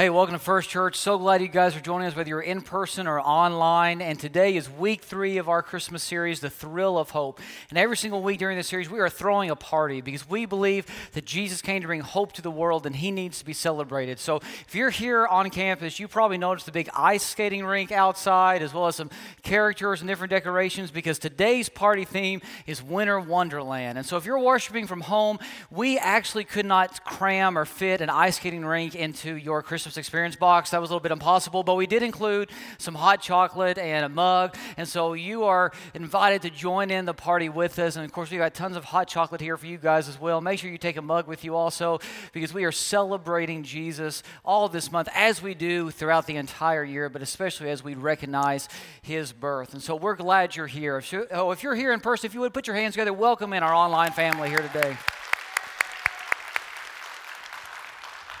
Hey, welcome to First Church. So glad you guys are joining us, whether you're in person or online. And today is week three of our Christmas series, The Thrill of Hope. And every single week during this series, we are throwing a party because we believe that Jesus came to bring hope to the world and he needs to be celebrated. So if you're here on campus, you probably noticed the big ice skating rink outside, as well as some characters and different decorations because today's party theme is Winter Wonderland. And so if you're worshiping from home, we actually could not cram or fit an ice skating rink into your Christmas experience box. That was a little bit impossible, but we did include some hot chocolate and a mug. And so you are invited to join in the party with us. And of course, we got tons of hot chocolate here for you guys as well. Make sure you take a mug with you also because we are celebrating Jesus all this month as we do throughout the entire year, but especially as we recognize his birth. And so we're glad you're here. If you, oh, if you're here in person, if you would put your hands together, welcome in our online family here today.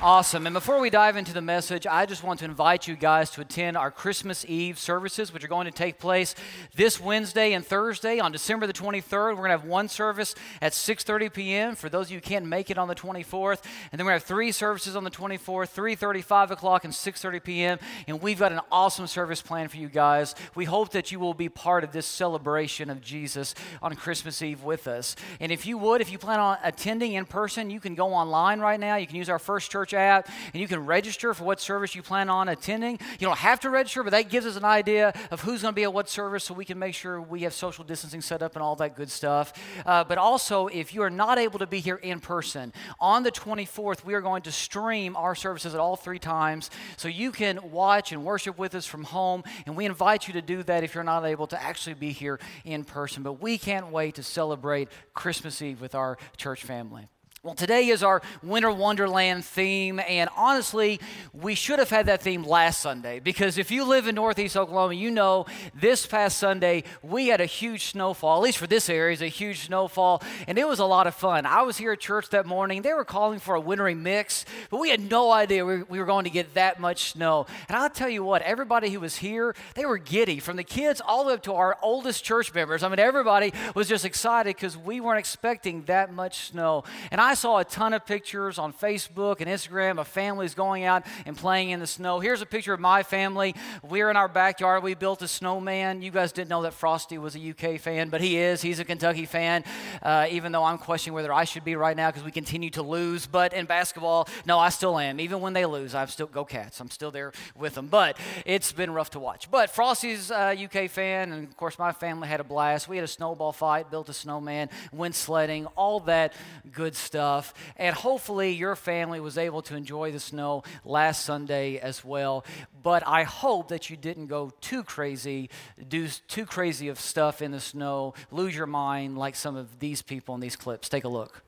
Awesome. And before we dive into the message, I just want to invite you guys to attend our Christmas Eve services, which are going to take place this Wednesday and Thursday on December the 23rd. We're going to have one service at 6:30 p.m. for those of you who can't make it on the 24th, and then we're going have three services on the 24th, 3:30, 5 o'clock, and 6:30 p.m. And we've got an awesome service plan for you guys. We hope that you will be part of this celebration of Jesus on Christmas Eve with us. And if you would, if you plan on attending in person, you can go online right now. You can use our First Church Church app, and you can register for what service you plan on attending. You don't have to register, but that gives us an idea of who's going to be at what service so we can make sure we have social distancing set up and all that good stuff. Uh, but also, if you are not able to be here in person, on the 24th, we are going to stream our services at all three times so you can watch and worship with us from home. And we invite you to do that if you're not able to actually be here in person. But we can't wait to celebrate Christmas Eve with our church family. Well, today is our Winter Wonderland theme, and honestly, we should have had that theme last Sunday because if you live in Northeast Oklahoma, you know this past Sunday we had a huge snowfall, at least for this area, it's a huge snowfall, and it was a lot of fun. I was here at church that morning. They were calling for a wintry mix, but we had no idea we were going to get that much snow. And I'll tell you what, everybody who was here, they were giddy from the kids all the way up to our oldest church members. I mean, everybody was just excited because we weren't expecting that much snow. And I I saw a ton of pictures on Facebook and Instagram of families going out and playing in the snow. Here's a picture of my family. We're in our backyard. We built a snowman. You guys didn't know that Frosty was a UK fan, but he is. He's a Kentucky fan, uh, even though I'm questioning whether I should be right now because we continue to lose. But in basketball, no, I still am. Even when they lose, I'm still go Cats. I'm still there with them. But it's been rough to watch. But Frosty's a UK fan, and of course, my family had a blast. We had a snowball fight, built a snowman, went sledding, all that good stuff stuff. And hopefully, your family was able to enjoy the snow last Sunday as well. But I hope that you didn't go too crazy, do too crazy of stuff in the snow, lose your mind like some of these people in these clips. Take a look.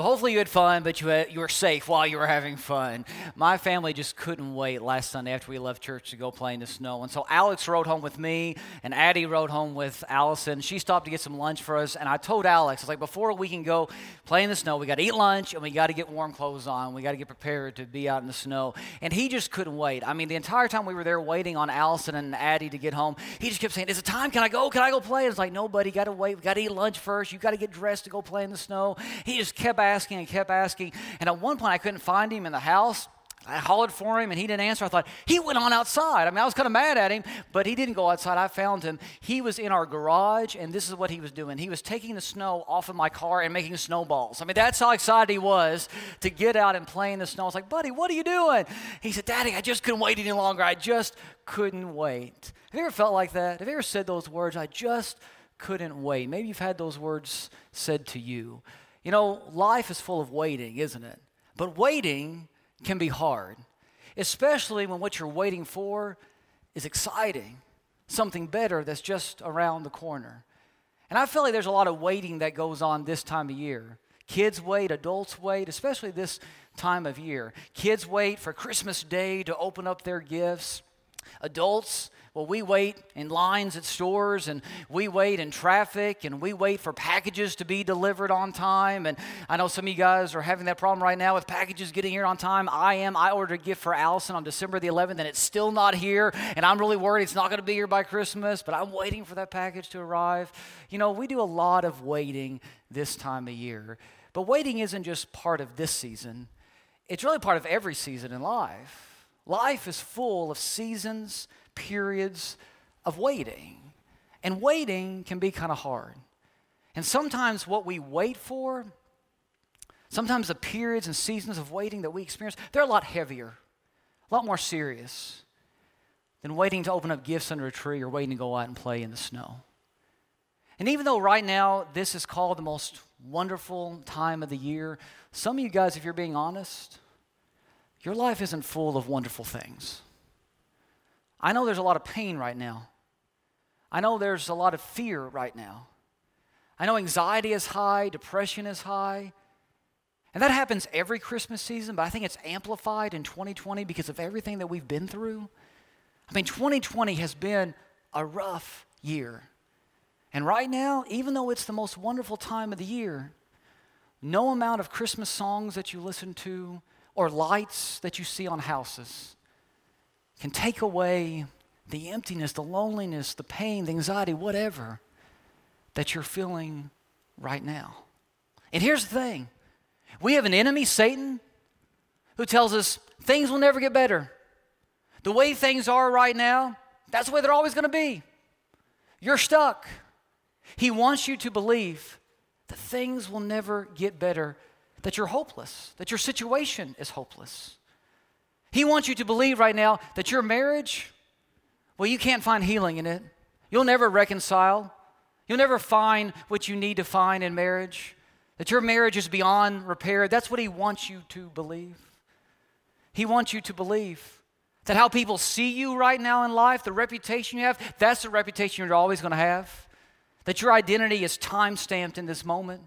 So hopefully you had fun, but you, had, you were safe while you were having fun. My family just couldn't wait last Sunday after we left church to go play in the snow. And so Alex rode home with me, and Addie rode home with Allison. She stopped to get some lunch for us, and I told Alex, I was like, before we can go play in the snow, we got to eat lunch, and we got to get warm clothes on. We got to get prepared to be out in the snow. And he just couldn't wait. I mean, the entire time we were there waiting on Allison and Addie to get home, he just kept saying, is it time? Can I go? Can I go play? And it's like, no, buddy, got to wait. We got to eat lunch first. You got to get dressed to go play in the snow. He just kept asking and kept asking. And at one point, I couldn't find him in the house. I hollered for him and he didn't answer. I thought, he went on outside. I mean, I was kind of mad at him, but he didn't go outside. I found him. He was in our garage, and this is what he was doing. He was taking the snow off of my car and making snowballs. I mean, that's how excited he was to get out and play in the snow. I was like, buddy, what are you doing? He said, Daddy, I just couldn't wait any longer. I just couldn't wait. Have you ever felt like that? Have you ever said those words? I just couldn't wait. Maybe you've had those words said to you. You know, life is full of waiting, isn't it? But waiting can be hard, especially when what you're waiting for is exciting, something better that's just around the corner. And I feel like there's a lot of waiting that goes on this time of year. Kids wait, adults wait, especially this time of year. Kids wait for Christmas Day to open up their gifts. Adults, well, we wait in lines at stores and we wait in traffic and we wait for packages to be delivered on time. And I know some of you guys are having that problem right now with packages getting here on time. I am. I ordered a gift for Allison on December the 11th and it's still not here. And I'm really worried it's not going to be here by Christmas, but I'm waiting for that package to arrive. You know, we do a lot of waiting this time of year. But waiting isn't just part of this season, it's really part of every season in life. Life is full of seasons periods of waiting. And waiting can be kind of hard. And sometimes what we wait for, sometimes the periods and seasons of waiting that we experience, they're a lot heavier, a lot more serious than waiting to open up gifts under a tree or waiting to go out and play in the snow. And even though right now this is called the most wonderful time of the year, some of you guys, if you're being honest, your life isn't full of wonderful things. I know there's a lot of pain right now. I know there's a lot of fear right now. I know anxiety is high, depression is high. And that happens every Christmas season, but I think it's amplified in 2020 because of everything that we've been through. I mean, 2020 has been a rough year. And right now, even though it's the most wonderful time of the year, no amount of Christmas songs that you listen to or lights that you see on houses can take away the emptiness, the loneliness, the pain, the anxiety, whatever that you're feeling right now. And here's the thing we have an enemy, Satan, who tells us things will never get better. The way things are right now, that's the way they're always going to be. You're stuck. He wants you to believe that things will never get better, that you're hopeless, that your situation is hopeless. He wants you to believe right now that your marriage, well, you can't find healing in it. You'll never reconcile. You'll never find what you need to find in marriage. That your marriage is beyond repair. That's what he wants you to believe. He wants you to believe that how people see you right now in life, the reputation you have, that's the reputation you're always going to have. That your identity is time stamped in this moment.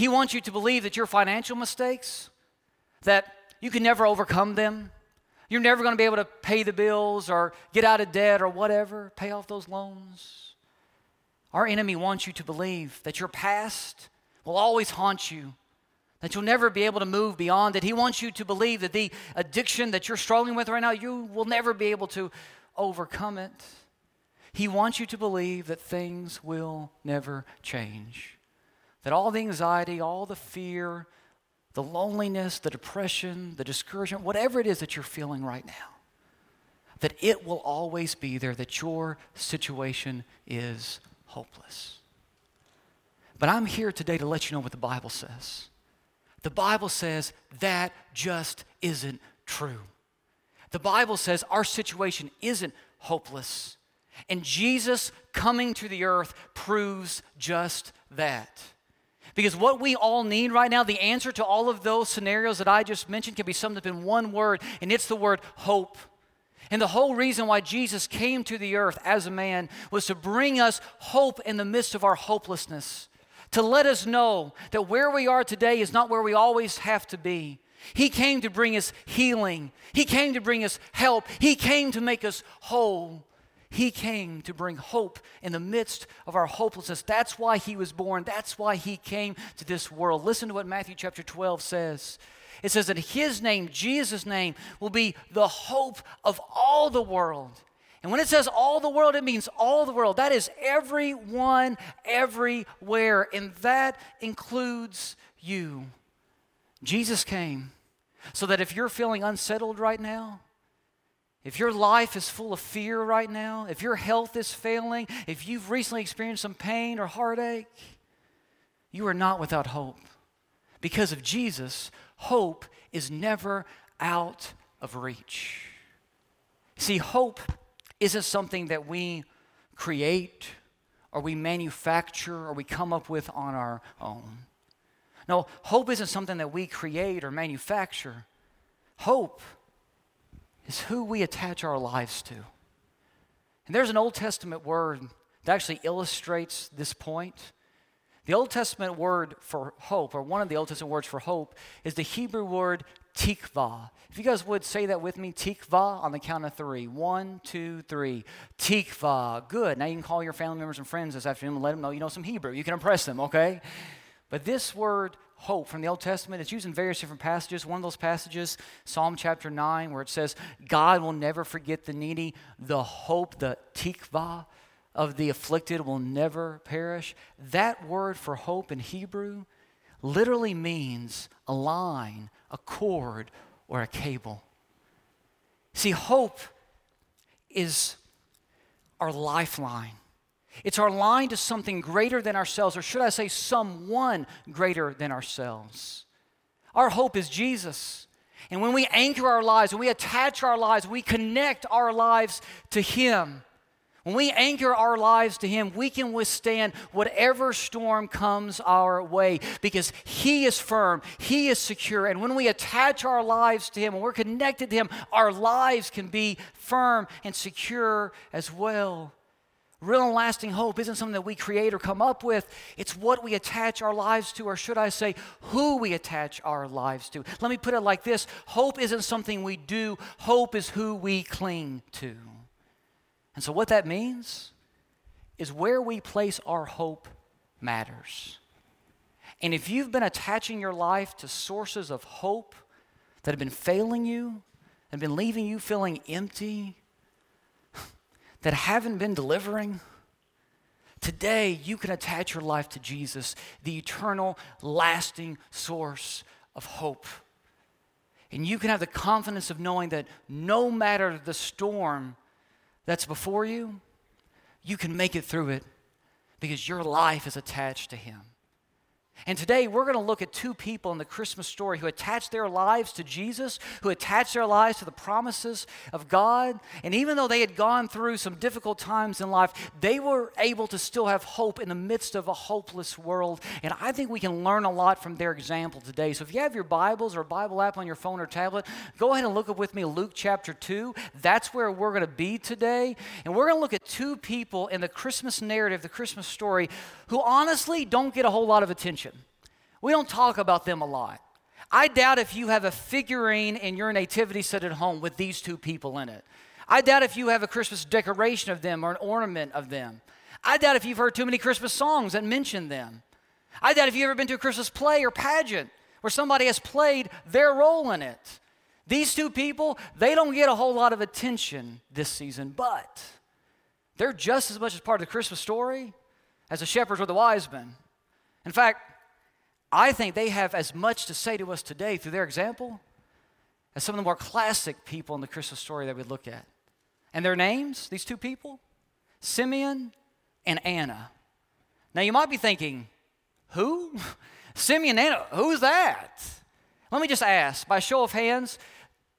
He wants you to believe that your financial mistakes, that you can never overcome them. You're never going to be able to pay the bills or get out of debt or whatever, pay off those loans. Our enemy wants you to believe that your past will always haunt you, that you'll never be able to move beyond it. He wants you to believe that the addiction that you're struggling with right now, you will never be able to overcome it. He wants you to believe that things will never change, that all the anxiety, all the fear, the loneliness, the depression, the discouragement, whatever it is that you're feeling right now, that it will always be there, that your situation is hopeless. But I'm here today to let you know what the Bible says. The Bible says that just isn't true. The Bible says our situation isn't hopeless. And Jesus coming to the earth proves just that. Because what we all need right now, the answer to all of those scenarios that I just mentioned, can be summed up in one word, and it's the word hope. And the whole reason why Jesus came to the earth as a man was to bring us hope in the midst of our hopelessness, to let us know that where we are today is not where we always have to be. He came to bring us healing, He came to bring us help, He came to make us whole. He came to bring hope in the midst of our hopelessness. That's why he was born. That's why he came to this world. Listen to what Matthew chapter 12 says. It says that his name, Jesus' name, will be the hope of all the world. And when it says all the world, it means all the world. That is everyone, everywhere. And that includes you. Jesus came so that if you're feeling unsettled right now, if your life is full of fear right now, if your health is failing, if you've recently experienced some pain or heartache, you are not without hope. Because of Jesus, hope is never out of reach. See, hope isn't something that we create or we manufacture or we come up with on our own. No, hope isn't something that we create or manufacture. Hope is who we attach our lives to. And there's an Old Testament word that actually illustrates this point. The Old Testament word for hope, or one of the Old Testament words for hope, is the Hebrew word tikvah. If you guys would say that with me, tikvah, on the count of three. One, two, three. Tikvah. Good. Now you can call your family members and friends this afternoon and let them know you know some Hebrew. You can impress them, okay? But this word hope from the Old Testament, it's used in various different passages. One of those passages, Psalm chapter 9, where it says, God will never forget the needy. The hope, the tikvah of the afflicted will never perish. That word for hope in Hebrew literally means a line, a cord, or a cable. See, hope is our lifeline. It's our line to something greater than ourselves, or should I say, someone greater than ourselves. Our hope is Jesus. And when we anchor our lives, when we attach our lives, we connect our lives to Him. When we anchor our lives to Him, we can withstand whatever storm comes our way because He is firm, He is secure. And when we attach our lives to Him, when we're connected to Him, our lives can be firm and secure as well. Real and lasting hope isn't something that we create or come up with. It's what we attach our lives to, or should I say, who we attach our lives to. Let me put it like this Hope isn't something we do, hope is who we cling to. And so, what that means is where we place our hope matters. And if you've been attaching your life to sources of hope that have been failing you, and been leaving you feeling empty, that haven't been delivering, today you can attach your life to Jesus, the eternal, lasting source of hope. And you can have the confidence of knowing that no matter the storm that's before you, you can make it through it because your life is attached to Him. And today we're going to look at two people in the Christmas story who attached their lives to Jesus, who attached their lives to the promises of God. And even though they had gone through some difficult times in life, they were able to still have hope in the midst of a hopeless world. And I think we can learn a lot from their example today. So if you have your Bibles or Bible app on your phone or tablet, go ahead and look up with me Luke chapter 2. That's where we're going to be today. And we're going to look at two people in the Christmas narrative, the Christmas story, who honestly don't get a whole lot of attention. We don't talk about them a lot. I doubt if you have a figurine in your nativity set at home with these two people in it. I doubt if you have a Christmas decoration of them or an ornament of them. I doubt if you've heard too many Christmas songs that mention them. I doubt if you've ever been to a Christmas play or pageant where somebody has played their role in it. These two people, they don't get a whole lot of attention this season, but they're just as much as part of the Christmas story as the shepherds or the wise men. In fact, I think they have as much to say to us today through their example as some of the more classic people in the Christmas story that we look at. And their names, these two people, Simeon and Anna. Now you might be thinking, who? Simeon and Anna, who's that? Let me just ask, by show of hands,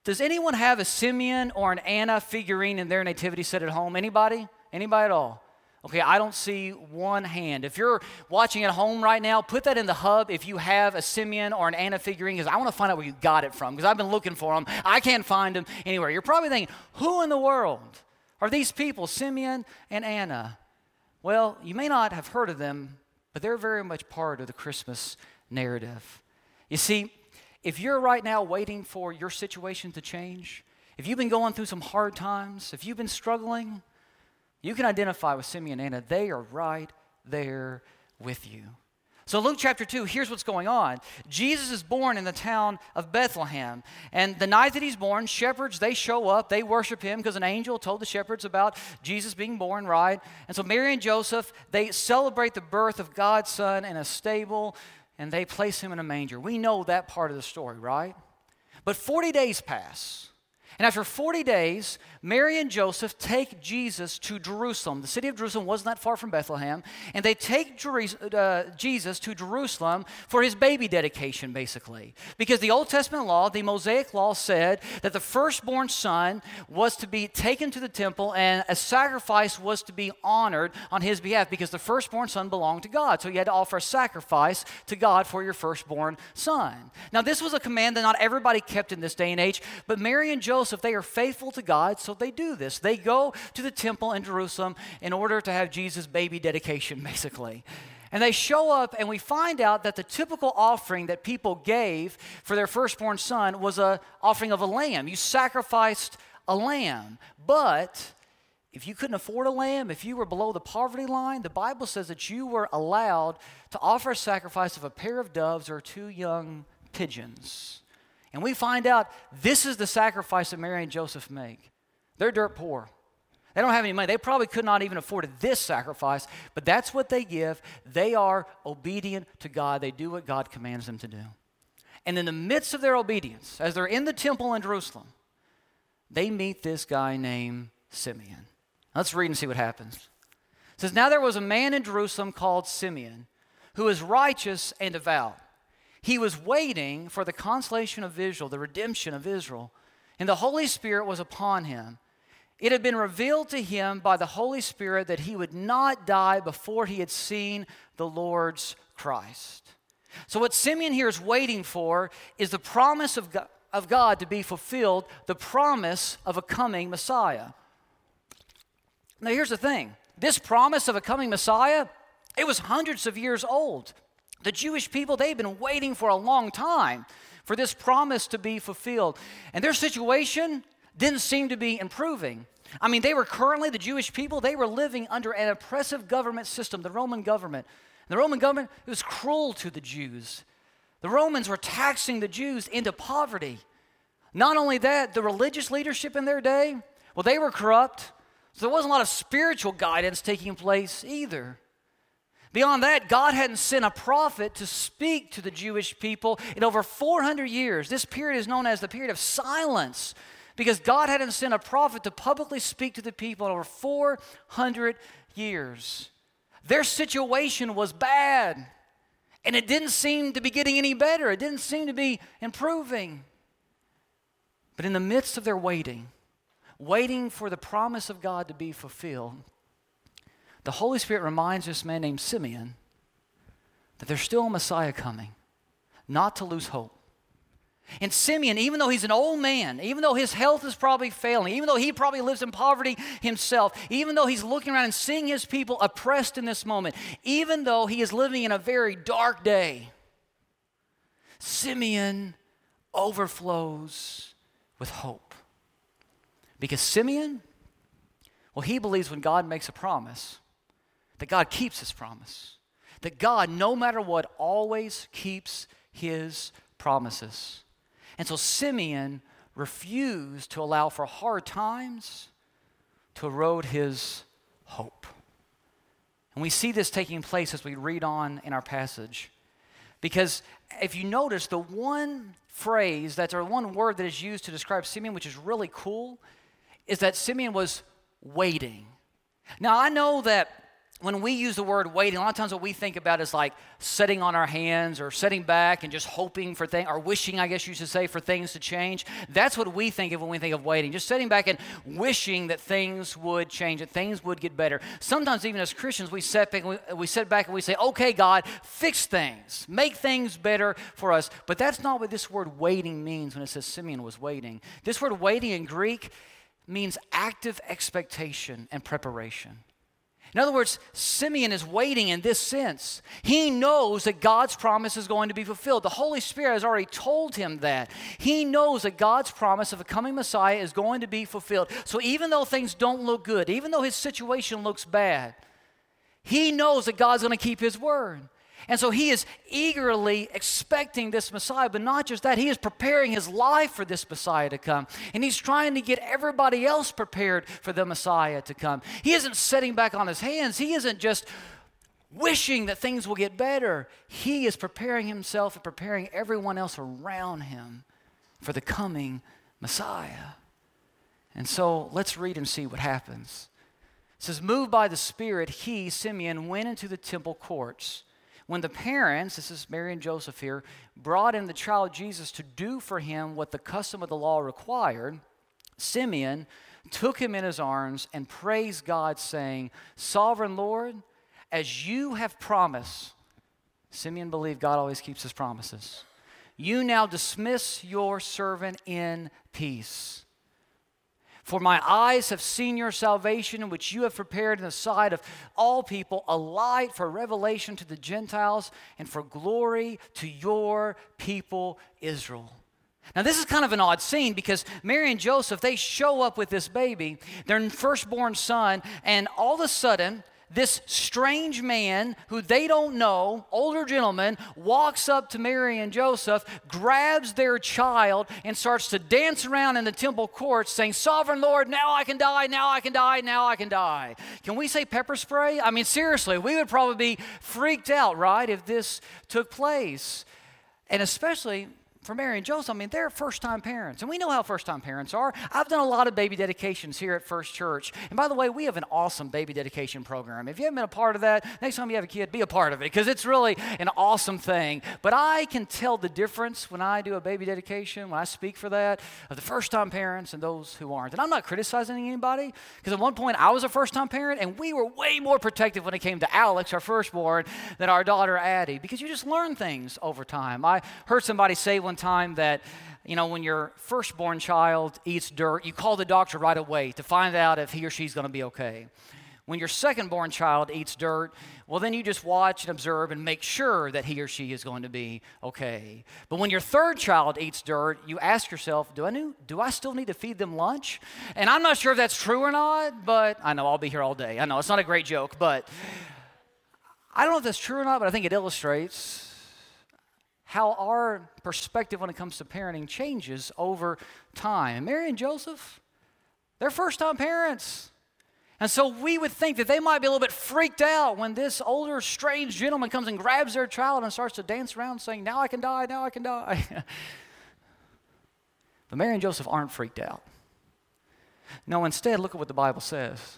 does anyone have a Simeon or an Anna figurine in their nativity set at home? Anybody? Anybody at all? Okay, I don't see one hand. If you're watching at home right now, put that in the hub if you have a Simeon or an Anna figurine, because I want to find out where you got it from, because I've been looking for them. I can't find them anywhere. You're probably thinking, who in the world are these people, Simeon and Anna? Well, you may not have heard of them, but they're very much part of the Christmas narrative. You see, if you're right now waiting for your situation to change, if you've been going through some hard times, if you've been struggling, you can identify with Simeon and Anna. They are right there with you. So, Luke chapter 2, here's what's going on. Jesus is born in the town of Bethlehem. And the night that he's born, shepherds, they show up, they worship him because an angel told the shepherds about Jesus being born, right? And so, Mary and Joseph, they celebrate the birth of God's son in a stable and they place him in a manger. We know that part of the story, right? But 40 days pass. And after 40 days, Mary and Joseph take Jesus to Jerusalem. The city of Jerusalem wasn't that far from Bethlehem. And they take uh, Jesus to Jerusalem for his baby dedication, basically. Because the Old Testament law, the Mosaic law, said that the firstborn son was to be taken to the temple and a sacrifice was to be honored on his behalf because the firstborn son belonged to God. So you had to offer a sacrifice to God for your firstborn son. Now, this was a command that not everybody kept in this day and age, but Mary and Joseph, they are faithful to God. So so they do this. They go to the temple in Jerusalem in order to have Jesus' baby dedication, basically. And they show up, and we find out that the typical offering that people gave for their firstborn son was an offering of a lamb. You sacrificed a lamb. But if you couldn't afford a lamb, if you were below the poverty line, the Bible says that you were allowed to offer a sacrifice of a pair of doves or two young pigeons. And we find out this is the sacrifice that Mary and Joseph make. They're dirt poor. They don't have any money. They probably could not even afford this sacrifice, but that's what they give. They are obedient to God. They do what God commands them to do. And in the midst of their obedience, as they're in the temple in Jerusalem, they meet this guy named Simeon. Let's read and see what happens. It says, Now there was a man in Jerusalem called Simeon, who was righteous and devout. He was waiting for the consolation of Israel, the redemption of Israel, and the Holy Spirit was upon him it had been revealed to him by the Holy Spirit that he would not die before he had seen the Lord's Christ. So, what Simeon here is waiting for is the promise of God, of God to be fulfilled, the promise of a coming Messiah. Now, here's the thing this promise of a coming Messiah, it was hundreds of years old. The Jewish people, they've been waiting for a long time for this promise to be fulfilled. And their situation didn't seem to be improving. I mean, they were currently, the Jewish people, they were living under an oppressive government system, the Roman government. The Roman government was cruel to the Jews. The Romans were taxing the Jews into poverty. Not only that, the religious leadership in their day, well, they were corrupt. So there wasn't a lot of spiritual guidance taking place either. Beyond that, God hadn't sent a prophet to speak to the Jewish people in over 400 years. This period is known as the period of silence because God hadn't sent a prophet to publicly speak to the people over 400 years. Their situation was bad, and it didn't seem to be getting any better, it didn't seem to be improving. But in the midst of their waiting, waiting for the promise of God to be fulfilled, the Holy Spirit reminds this man named Simeon that there's still a Messiah coming, not to lose hope. And Simeon, even though he's an old man, even though his health is probably failing, even though he probably lives in poverty himself, even though he's looking around and seeing his people oppressed in this moment, even though he is living in a very dark day, Simeon overflows with hope. Because Simeon, well, he believes when God makes a promise, that God keeps his promise. That God, no matter what, always keeps his promises. And so Simeon refused to allow for hard times to erode his hope. And we see this taking place as we read on in our passage. Because if you notice, the one phrase that's or one word that is used to describe Simeon, which is really cool, is that Simeon was waiting. Now, I know that when we use the word waiting, a lot of times what we think about is like sitting on our hands or sitting back and just hoping for things, or wishing, I guess you should say, for things to change. That's what we think of when we think of waiting. Just sitting back and wishing that things would change, that things would get better. Sometimes, even as Christians, we sit back and we, we sit back and we say, okay, God, fix things, make things better for us. But that's not what this word waiting means when it says Simeon was waiting. This word waiting in Greek means active expectation and preparation. In other words, Simeon is waiting in this sense. He knows that God's promise is going to be fulfilled. The Holy Spirit has already told him that. He knows that God's promise of a coming Messiah is going to be fulfilled. So even though things don't look good, even though his situation looks bad, he knows that God's going to keep his word. And so he is eagerly expecting this Messiah, but not just that, he is preparing his life for this Messiah to come. And he's trying to get everybody else prepared for the Messiah to come. He isn't sitting back on his hands, he isn't just wishing that things will get better. He is preparing himself and preparing everyone else around him for the coming Messiah. And so let's read and see what happens. It says, Moved by the Spirit, he, Simeon, went into the temple courts. When the parents, this is Mary and Joseph here, brought in the child Jesus to do for him what the custom of the law required, Simeon took him in his arms and praised God, saying, Sovereign Lord, as you have promised, Simeon believed God always keeps his promises. You now dismiss your servant in peace For my eyes have seen your salvation, which you have prepared in the sight of all people, a light for revelation to the Gentiles and for glory to your people Israel. Now, this is kind of an odd scene because Mary and Joseph, they show up with this baby, their firstborn son, and all of a sudden, this strange man who they don't know, older gentleman, walks up to Mary and Joseph, grabs their child, and starts to dance around in the temple courts saying, Sovereign Lord, now I can die, now I can die, now I can die. Can we say pepper spray? I mean, seriously, we would probably be freaked out, right, if this took place. And especially for Mary and Joseph, I mean, they're first time parents. And we know how first time parents are. I've done a lot of baby dedications here at First Church. And by the way, we have an awesome baby dedication program. If you haven't been a part of that, next time you have a kid, be a part of it because it's really an awesome thing. But I can tell the difference when I do a baby dedication, when I speak for that, of the first time parents and those who aren't. And I'm not criticizing anybody because at one point I was a first time parent and we were way more protective when it came to Alex, our firstborn, than our daughter Addie because you just learn things over time. I heard somebody say one time that, you know, when your firstborn child eats dirt, you call the doctor right away to find out if he or she's going to be okay. When your secondborn child eats dirt, well, then you just watch and observe and make sure that he or she is going to be okay. But when your third child eats dirt, you ask yourself, do I, new, do I still need to feed them lunch? And I'm not sure if that's true or not, but I know I'll be here all day. I know it's not a great joke, but I don't know if that's true or not, but I think it illustrates how our perspective when it comes to parenting changes over time. Mary and Joseph, they're first time parents. And so we would think that they might be a little bit freaked out when this older, strange gentleman comes and grabs their child and starts to dance around saying, Now I can die, now I can die. but Mary and Joseph aren't freaked out. No, instead, look at what the Bible says.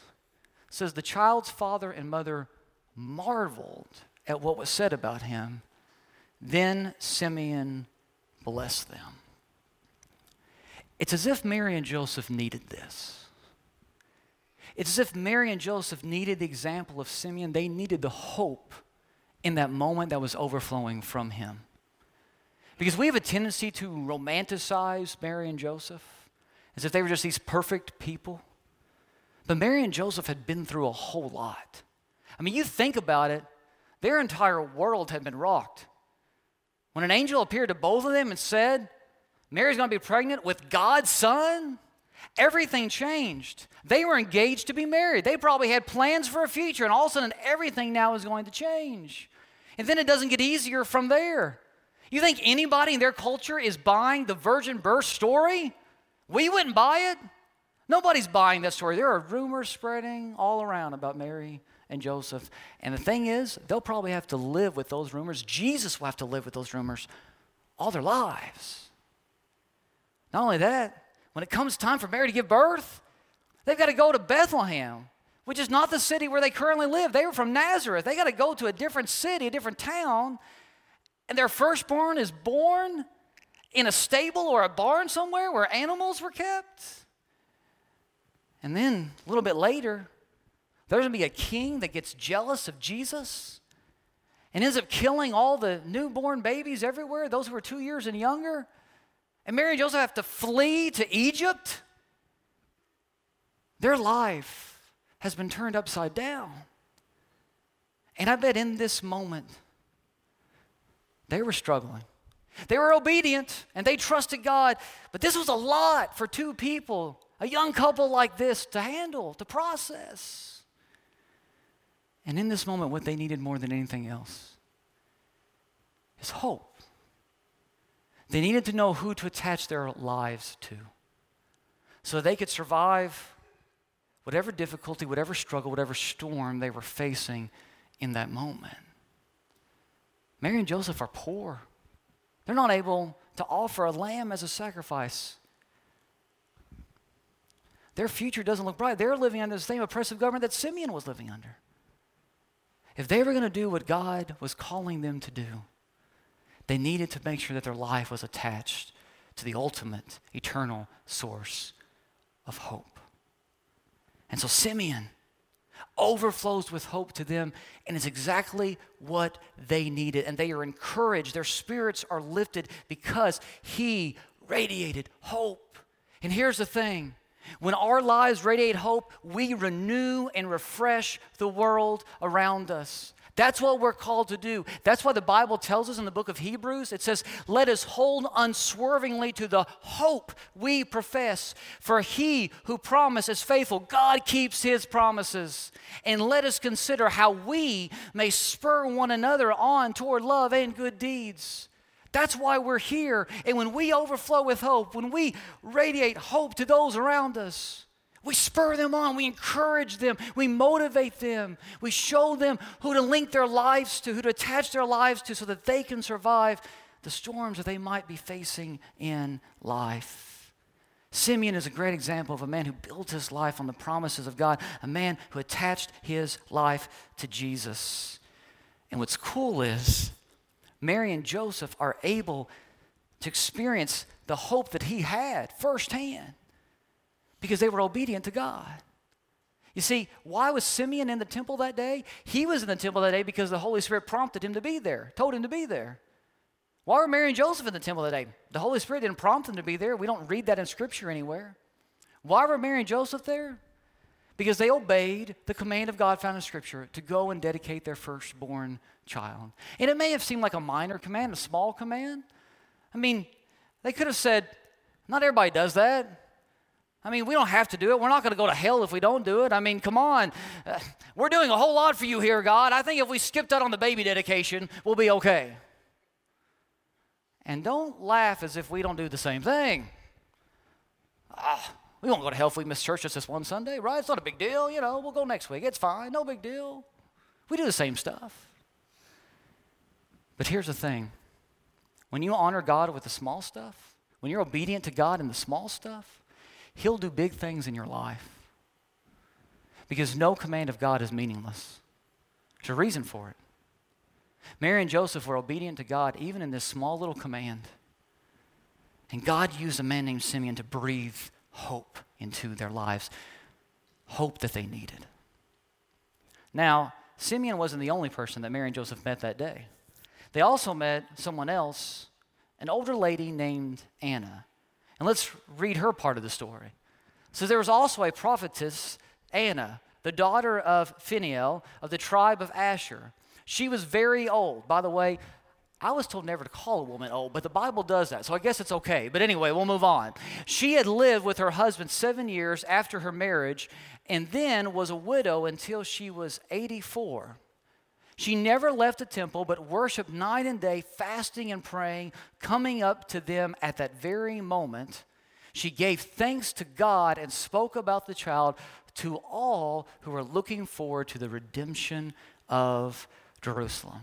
It says, The child's father and mother marveled at what was said about him. Then Simeon blessed them. It's as if Mary and Joseph needed this. It's as if Mary and Joseph needed the example of Simeon. They needed the hope in that moment that was overflowing from him. Because we have a tendency to romanticize Mary and Joseph as if they were just these perfect people. But Mary and Joseph had been through a whole lot. I mean, you think about it, their entire world had been rocked. When an angel appeared to both of them and said, Mary's going to be pregnant with God's son, everything changed. They were engaged to be married. They probably had plans for a future, and all of a sudden, everything now is going to change. And then it doesn't get easier from there. You think anybody in their culture is buying the virgin birth story? We wouldn't buy it. Nobody's buying that story. There are rumors spreading all around about Mary and Joseph. And the thing is, they'll probably have to live with those rumors. Jesus will have to live with those rumors all their lives. Not only that, when it comes time for Mary to give birth, they've got to go to Bethlehem, which is not the city where they currently live. They were from Nazareth. They got to go to a different city, a different town, and their firstborn is born in a stable or a barn somewhere where animals were kept. And then a little bit later, there's going to be a king that gets jealous of Jesus and ends up killing all the newborn babies everywhere, those who are two years and younger. And Mary and Joseph have to flee to Egypt. Their life has been turned upside down. And I bet in this moment, they were struggling. They were obedient and they trusted God, but this was a lot for two people, a young couple like this, to handle, to process. And in this moment, what they needed more than anything else is hope. They needed to know who to attach their lives to so they could survive whatever difficulty, whatever struggle, whatever storm they were facing in that moment. Mary and Joseph are poor. They're not able to offer a lamb as a sacrifice. Their future doesn't look bright. They're living under the same oppressive government that Simeon was living under. If they were going to do what God was calling them to do, they needed to make sure that their life was attached to the ultimate, eternal source of hope. And so Simeon overflows with hope to them, and it's exactly what they needed. And they are encouraged, their spirits are lifted because he radiated hope. And here's the thing When our lives radiate hope, we renew and refresh the world around us. That's what we're called to do. That's why the Bible tells us in the book of Hebrews it says, Let us hold unswervingly to the hope we profess. For he who promised is faithful. God keeps his promises. And let us consider how we may spur one another on toward love and good deeds. That's why we're here. And when we overflow with hope, when we radiate hope to those around us, we spur them on, we encourage them, we motivate them, we show them who to link their lives to, who to attach their lives to, so that they can survive the storms that they might be facing in life. Simeon is a great example of a man who built his life on the promises of God, a man who attached his life to Jesus. And what's cool is, Mary and Joseph are able to experience the hope that he had firsthand because they were obedient to God. You see, why was Simeon in the temple that day? He was in the temple that day because the Holy Spirit prompted him to be there, told him to be there. Why were Mary and Joseph in the temple that day? The Holy Spirit didn't prompt them to be there. We don't read that in Scripture anywhere. Why were Mary and Joseph there? Because they obeyed the command of God found in Scripture to go and dedicate their firstborn child. And it may have seemed like a minor command, a small command. I mean, they could have said, not everybody does that. I mean, we don't have to do it. We're not going to go to hell if we don't do it. I mean, come on. We're doing a whole lot for you here, God. I think if we skipped out on the baby dedication, we'll be okay. And don't laugh as if we don't do the same thing. Ah, we won't go to hell if we miss church just this one Sunday, right? It's not a big deal. You know, we'll go next week. It's fine. No big deal. We do the same stuff. But here's the thing when you honor God with the small stuff, when you're obedient to God in the small stuff, He'll do big things in your life. Because no command of God is meaningless. There's a reason for it. Mary and Joseph were obedient to God even in this small little command. And God used a man named Simeon to breathe hope into their lives, hope that they needed. Now, Simeon wasn't the only person that Mary and Joseph met that day. They also met someone else, an older lady named Anna. And let's read her part of the story. So there was also a prophetess, Anna, the daughter of Phanuel of the tribe of Asher. She was very old. By the way, I was told never to call a woman old, but the Bible does that, so I guess it's okay. But anyway, we'll move on. She had lived with her husband seven years after her marriage and then was a widow until she was 84. She never left the temple, but worshiped night and day, fasting and praying, coming up to them at that very moment. She gave thanks to God and spoke about the child to all who were looking forward to the redemption of Jerusalem.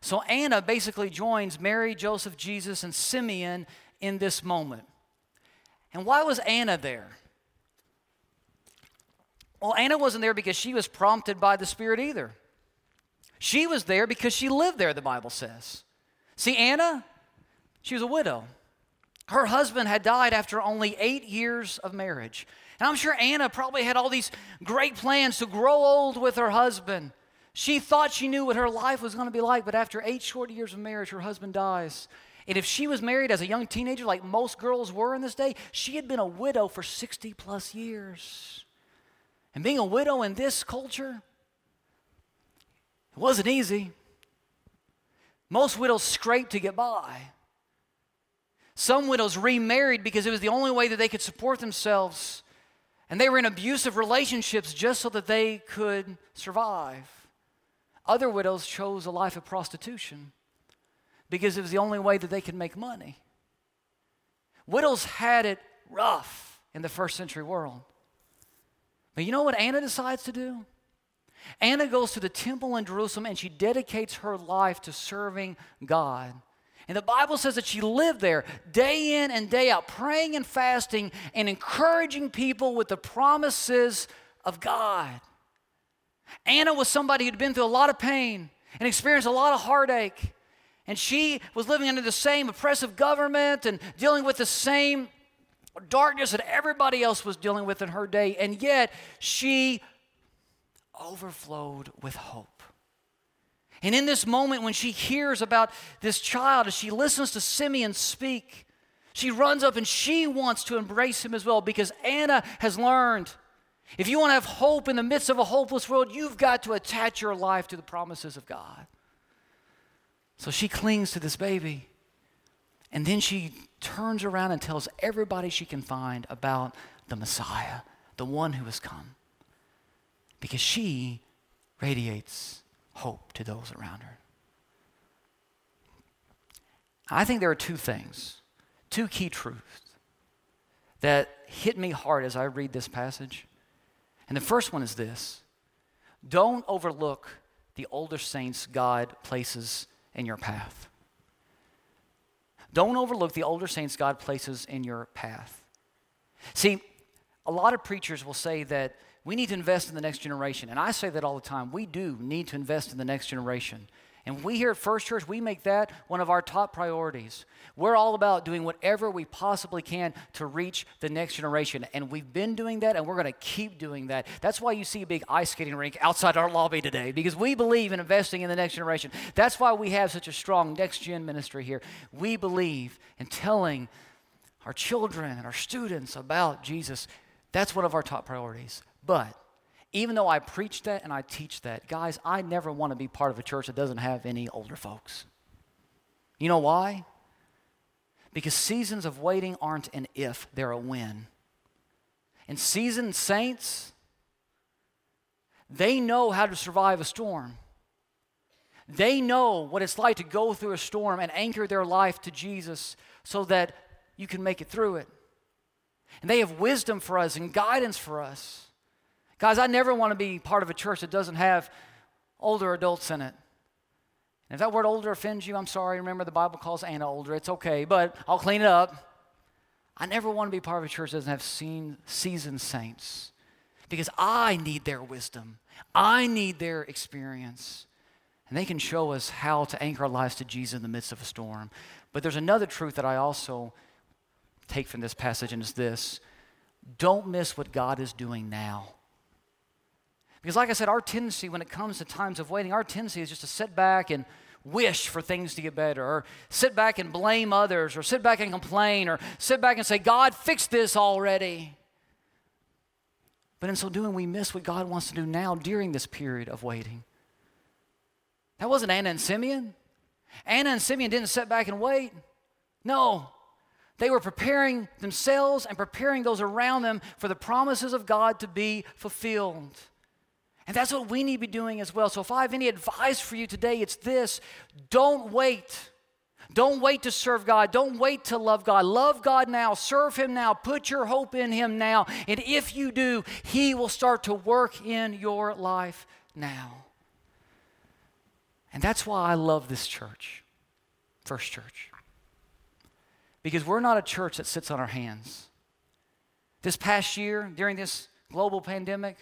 So Anna basically joins Mary, Joseph, Jesus, and Simeon in this moment. And why was Anna there? Well, Anna wasn't there because she was prompted by the Spirit either. She was there because she lived there, the Bible says. See, Anna, she was a widow. Her husband had died after only eight years of marriage. And I'm sure Anna probably had all these great plans to grow old with her husband. She thought she knew what her life was going to be like, but after eight short years of marriage, her husband dies. And if she was married as a young teenager, like most girls were in this day, she had been a widow for 60 plus years. And being a widow in this culture, it wasn't easy. Most widows scraped to get by. Some widows remarried because it was the only way that they could support themselves. And they were in abusive relationships just so that they could survive. Other widows chose a life of prostitution because it was the only way that they could make money. Widows had it rough in the first century world. But you know what Anna decides to do? Anna goes to the temple in Jerusalem and she dedicates her life to serving God. And the Bible says that she lived there day in and day out, praying and fasting and encouraging people with the promises of God. Anna was somebody who'd been through a lot of pain and experienced a lot of heartache. And she was living under the same oppressive government and dealing with the same darkness that everybody else was dealing with in her day. And yet she overflowed with hope. And in this moment, when she hears about this child, as she listens to Simeon speak, She runs up and she wants to embrace him as well because Anna has learned if you want to have hope in the midst of a hopeless world, you've got to attach your life to the promises of God. So she clings to this baby. And then she turns around and tells everybody she can find about the Messiah, the one who has come. Because she radiates hope to those around her. I think there are two things, two key truths that hit me hard as I read this passage. And the first one is this don't overlook the older saints God places in your path. Don't overlook the older saints God places in your path. See, a lot of preachers will say that we need to invest in the next generation. And I say that all the time. We do need to invest in the next generation. And we here at First Church, we make that one of our top priorities. We're all about doing whatever we possibly can to reach the next generation. And we've been doing that, and we're going to keep doing that. That's why you see a big ice skating rink outside our lobby today, because we believe in investing in the next generation. That's why we have such a strong next gen ministry here. We believe in telling our children and our students about Jesus. That's one of our top priorities. But even though I preach that and I teach that, guys, I never want to be part of a church that doesn't have any older folks. You know why? Because seasons of waiting aren't an if, they're a when. And seasoned saints, they know how to survive a storm. They know what it's like to go through a storm and anchor their life to Jesus so that you can make it through it. And they have wisdom for us and guidance for us. Guys, I never want to be part of a church that doesn't have older adults in it. And if that word older offends you, I'm sorry. Remember, the Bible calls Anna older. It's okay, but I'll clean it up. I never want to be part of a church that doesn't have seen, seasoned saints because I need their wisdom, I need their experience. And they can show us how to anchor our lives to Jesus in the midst of a storm. But there's another truth that I also take from this passage, and it's this don't miss what God is doing now. Because, like I said, our tendency when it comes to times of waiting, our tendency is just to sit back and wish for things to get better, or sit back and blame others, or sit back and complain, or sit back and say, God, fix this already. But in so doing, we miss what God wants to do now during this period of waiting. That wasn't Anna and Simeon. Anna and Simeon didn't sit back and wait. No, they were preparing themselves and preparing those around them for the promises of God to be fulfilled. And that's what we need to be doing as well. So, if I have any advice for you today, it's this don't wait. Don't wait to serve God. Don't wait to love God. Love God now. Serve Him now. Put your hope in Him now. And if you do, He will start to work in your life now. And that's why I love this church, First Church. Because we're not a church that sits on our hands. This past year, during this global pandemic,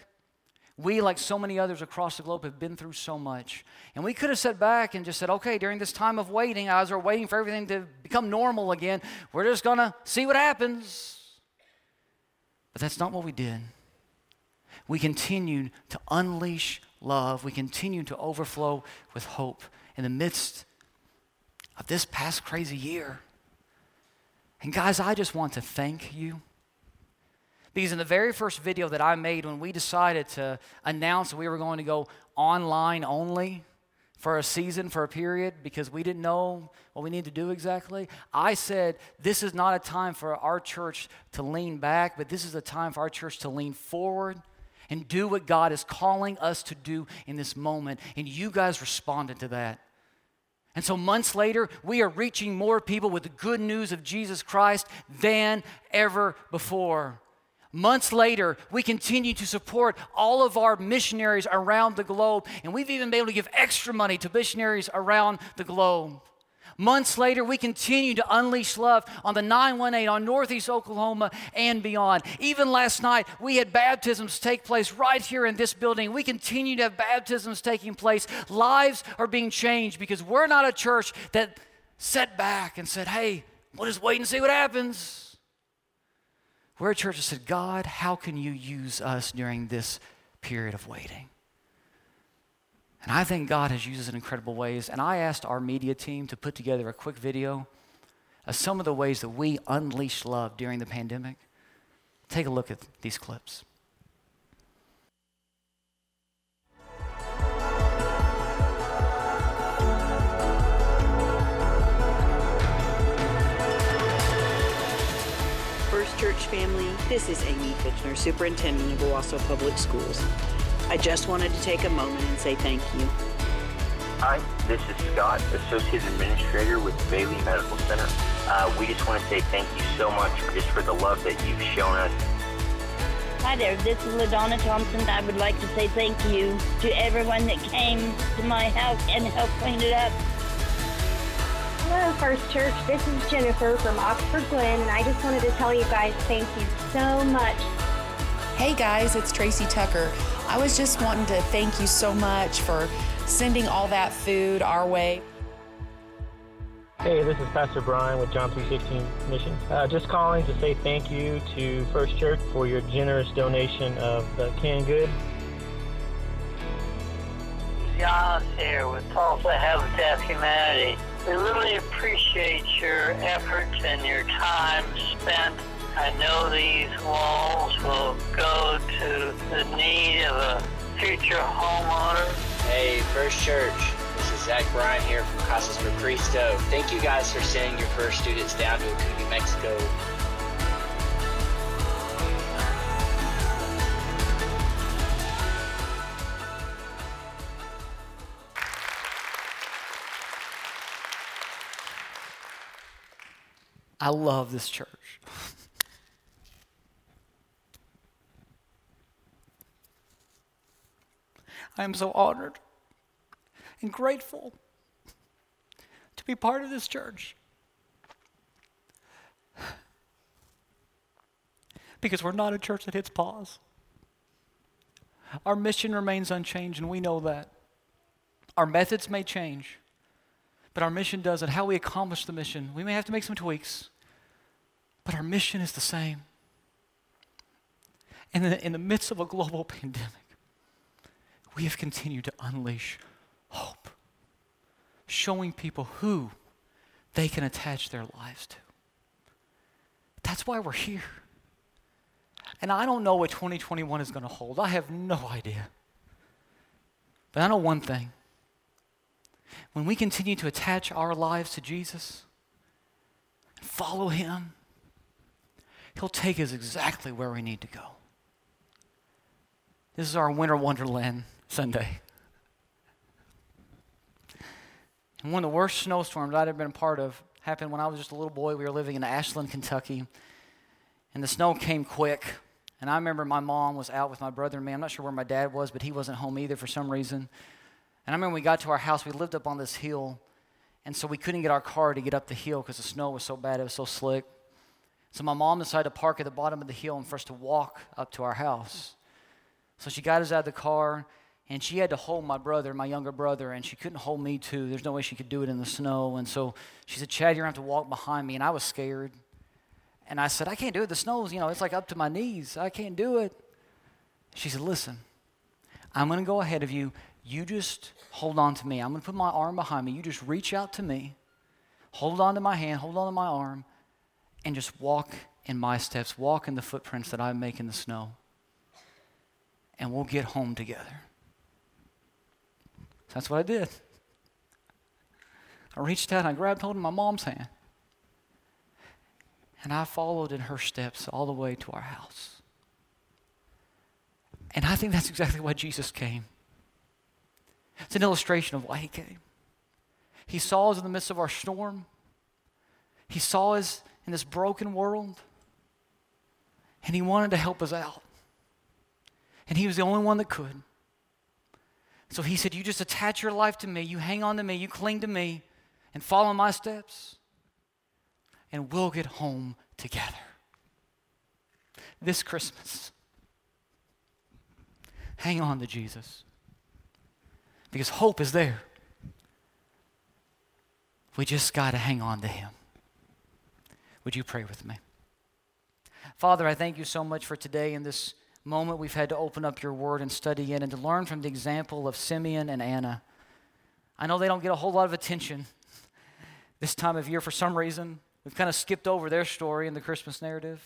we, like so many others across the globe, have been through so much. And we could have sat back and just said, okay, during this time of waiting, as we're waiting for everything to become normal again, we're just going to see what happens. But that's not what we did. We continued to unleash love, we continued to overflow with hope in the midst of this past crazy year. And guys, I just want to thank you. Because in the very first video that I made when we decided to announce that we were going to go online only for a season, for a period, because we didn't know what we need to do exactly, I said, This is not a time for our church to lean back, but this is a time for our church to lean forward and do what God is calling us to do in this moment. And you guys responded to that. And so, months later, we are reaching more people with the good news of Jesus Christ than ever before. Months later, we continue to support all of our missionaries around the globe, and we've even been able to give extra money to missionaries around the globe. Months later, we continue to unleash love on the 918 on Northeast Oklahoma and beyond. Even last night, we had baptisms take place right here in this building. We continue to have baptisms taking place. Lives are being changed because we're not a church that sat back and said, hey, we'll just wait and see what happens. We're a church that said, God, how can you use us during this period of waiting? And I think God has used us in incredible ways. And I asked our media team to put together a quick video of some of the ways that we unleashed love during the pandemic. Take a look at these clips. This is Amy Fichtner, Superintendent of Owasso Public Schools. I just wanted to take a moment and say thank you. Hi, this is Scott, Associate Administrator with Bailey Medical Center. Uh, we just want to say thank you so much just for the love that you've shown us. Hi there, this is LaDonna Thompson. I would like to say thank you to everyone that came to my house and helped clean it up. Hello, First Church. This is Jennifer from Oxford Glen, and I just wanted to tell you guys thank you so much. Hey guys, it's Tracy Tucker. I was just wanting to thank you so much for sending all that food our way. Hey, this is Pastor Brian with John 316 Mission. Uh, just calling to say thank you to First Church for your generous donation of the canned good. John here with Tulsa Habitat Humanity. We really appreciate your efforts and your time spent. I know these walls will go to the need of a future homeowner. Hey, First Church. This is Zach Bryan here from Casas por Cristo. Thank you guys for sending your first students down to Acuña, Mexico. I love this church. I am so honored and grateful to be part of this church. Because we're not a church that hits pause. Our mission remains unchanged, and we know that. Our methods may change, but our mission doesn't. How we accomplish the mission, we may have to make some tweaks, but our mission is the same. And in the, midst of a global pandemic, we have continued to unleash hope, showing people who they can attach their lives to. That's why we're here. And I don't know what 2021 is going to hold. I have no idea. But I know one thing. When we continue to attach our lives to Jesus and follow Him, He'll take us exactly where we need to go. This is our winter wonderland Sunday. And one of the worst snowstorms I'd ever been a part of happened when I was just a little boy. We were living in Ashland, Kentucky. And the snow came quick. And I remember my mom was out with my brother and me. I'm not sure where my dad was, but he wasn't home either for some reason. And I remember we got to our house, we lived up on this hill. And so we couldn't get our car to get up the hill because the snow was so bad, it was so slick. So my mom decided to park at the bottom of the hill and for us to walk up to our house. So she got us out of the car and she had to hold my brother, my younger brother, and she couldn't hold me too. There's no way she could do it in the snow. And so she said, Chad, you're to have to walk behind me. And I was scared. And I said, I can't do it. The snow's, you know, it's like up to my knees. I can't do it. She said, Listen, I'm going to go ahead of you. You just hold on to me. I'm going to put my arm behind me. You just reach out to me, hold on to my hand, hold on to my arm, and just walk in my steps, walk in the footprints that I make in the snow. And we'll get home together. That's what I did. I reached out and I grabbed hold of my mom's hand. And I followed in her steps all the way to our house. And I think that's exactly why Jesus came. It's an illustration of why he came. He saw us in the midst of our storm. He saw us in this broken world. And he wanted to help us out. And he was the only one that could. So he said, You just attach your life to me, you hang on to me, you cling to me, and follow my steps, and we'll get home together. This Christmas, hang on to Jesus because hope is there. We just got to hang on to him. Would you pray with me? Father, I thank you so much for today and this moment we've had to open up your word and study it and to learn from the example of Simeon and Anna. I know they don't get a whole lot of attention this time of year for some reason. We've kind of skipped over their story in the Christmas narrative,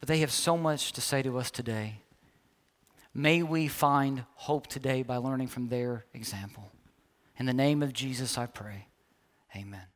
but they have so much to say to us today. May we find hope today by learning from their example. In the name of Jesus, I pray. Amen.